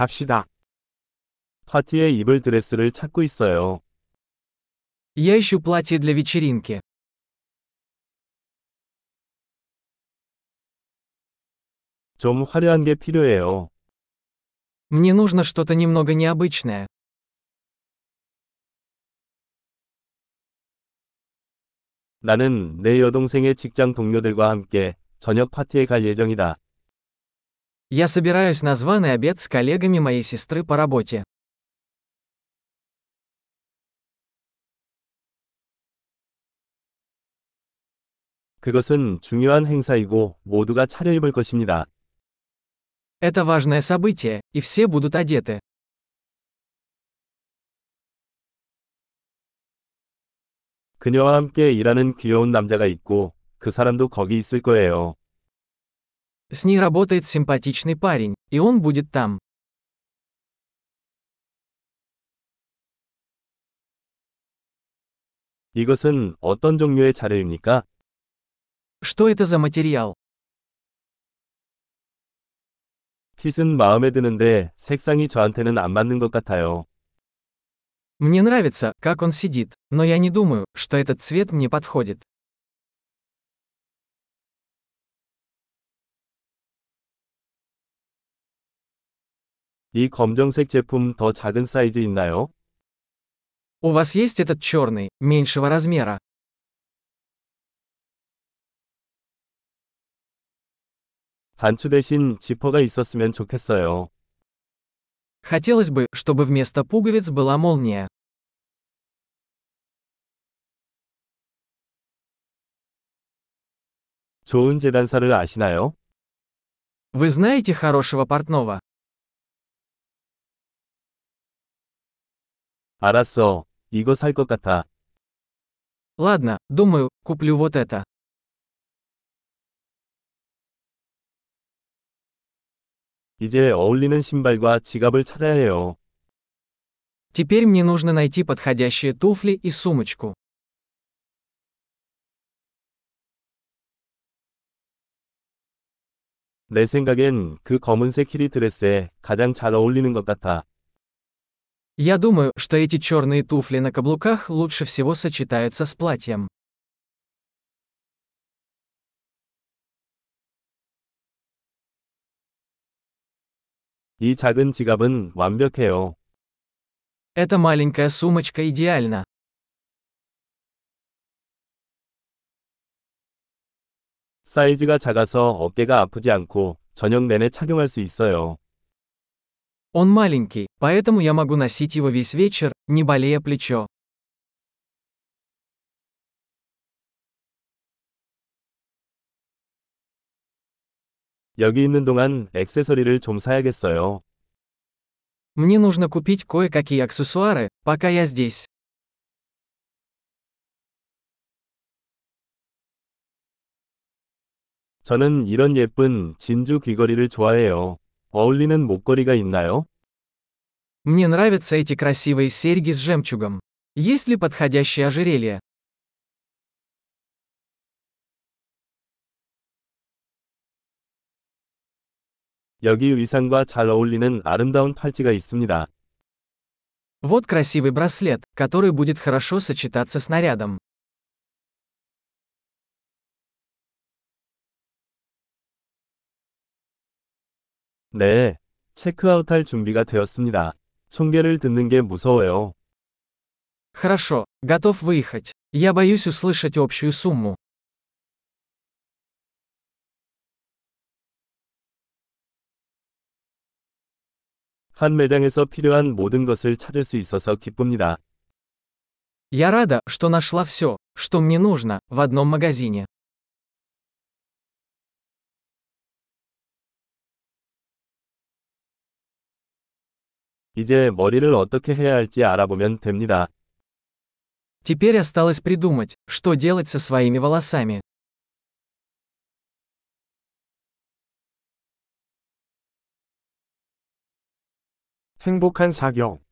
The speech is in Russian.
갑시다. 파티에 입을 드레스를 찾고 있어요. Я ищу платье для вечеринки. 좀 화려한 게 필요해요. Мне нужно что-то немного необычное. 나는 내 여동생의 직장 동료들과 함께 저녁 파티에 갈 예정이다. Я собираюсь на званый обед с коллегами моей сестры по работе. 그것은 중요한 행사이고 모두가 차려입을 것입니다. Это важное событие, и все будут одеты. 그녀와 함께 일하는 귀여운 남자가 있고 그 사람도 거기 있을 거예요. С ней работает симпатичный парень, и он будет там. 이것은 어떤 종류의 자료입니까? Что это за материал? 핏은 마음에 드는데 색상이 저한테는 안 맞는 것 같아요. Мне нравится, как он сидит, но я не думаю, что этот цвет мне подходит. 이 검정색 제품 더 작은 사이즈 있나요? У вас есть этот черный, меньшего размера? 단추 대신 지퍼가 있었으면 좋겠어요. Хотелось бы, чтобы вместо пуговиц была молния. 좋은 재단사를 아시나요? Вы знаете хорошего портного? 알았어. 이거 살 것 같아. Ладно, думаю, куплю вот это. 이제 어울리는 신발과 지갑을 찾아야 해요. Теперь мне нужно найти подходящие туфли и сумочку. 내 생각엔 그 검은색 히리 드레스에 가장 잘 어울리는 것 같아. Я думаю, что эти черные туфли на каблуках лучше всего сочетаются с платьем. 이 작은 지갑은 완벽해요. Эта маленькая сумочка идеальна. 사이즈가 작아서 어깨가 아프지 않고 저녁 내내 착용할 수 있어요. Он маленький, поэтому я могу носить его весь вечер, не болея плечо. 여기 있는 동안 액세서리를 좀 사야겠어요. Мне нужно купить кое-какие аксессуары, пока я здесь. 저는 이런 예쁜 진주 귀걸이를 좋아해요. 어울리는 목걸이가 있나요? Мне нравятся эти красивые серьги с жемчугом. Есть ли подходящее ожерелье? 여기 의상과 잘 어울리는 아름다운 팔찌가 있습니다. Вот красивый браслет, который будет хорошо сочетаться с нарядом. 네, 체크아웃할 준비가 되었습니다. 총계를 듣는 게 무서워요. Хорошо, готов выехать. Я боюсь услышать общую сумму. 한 매장에서 필요한 모든 것을 찾을 수 있어서 기쁩니다. Я рада, что нашла все, что мне нужно, в одном магазине. 이제 머리를 어떻게 해야 할지 알아보면 됩니다. Теперь осталось придумать, что делать со своими волосами. 행복한 사격.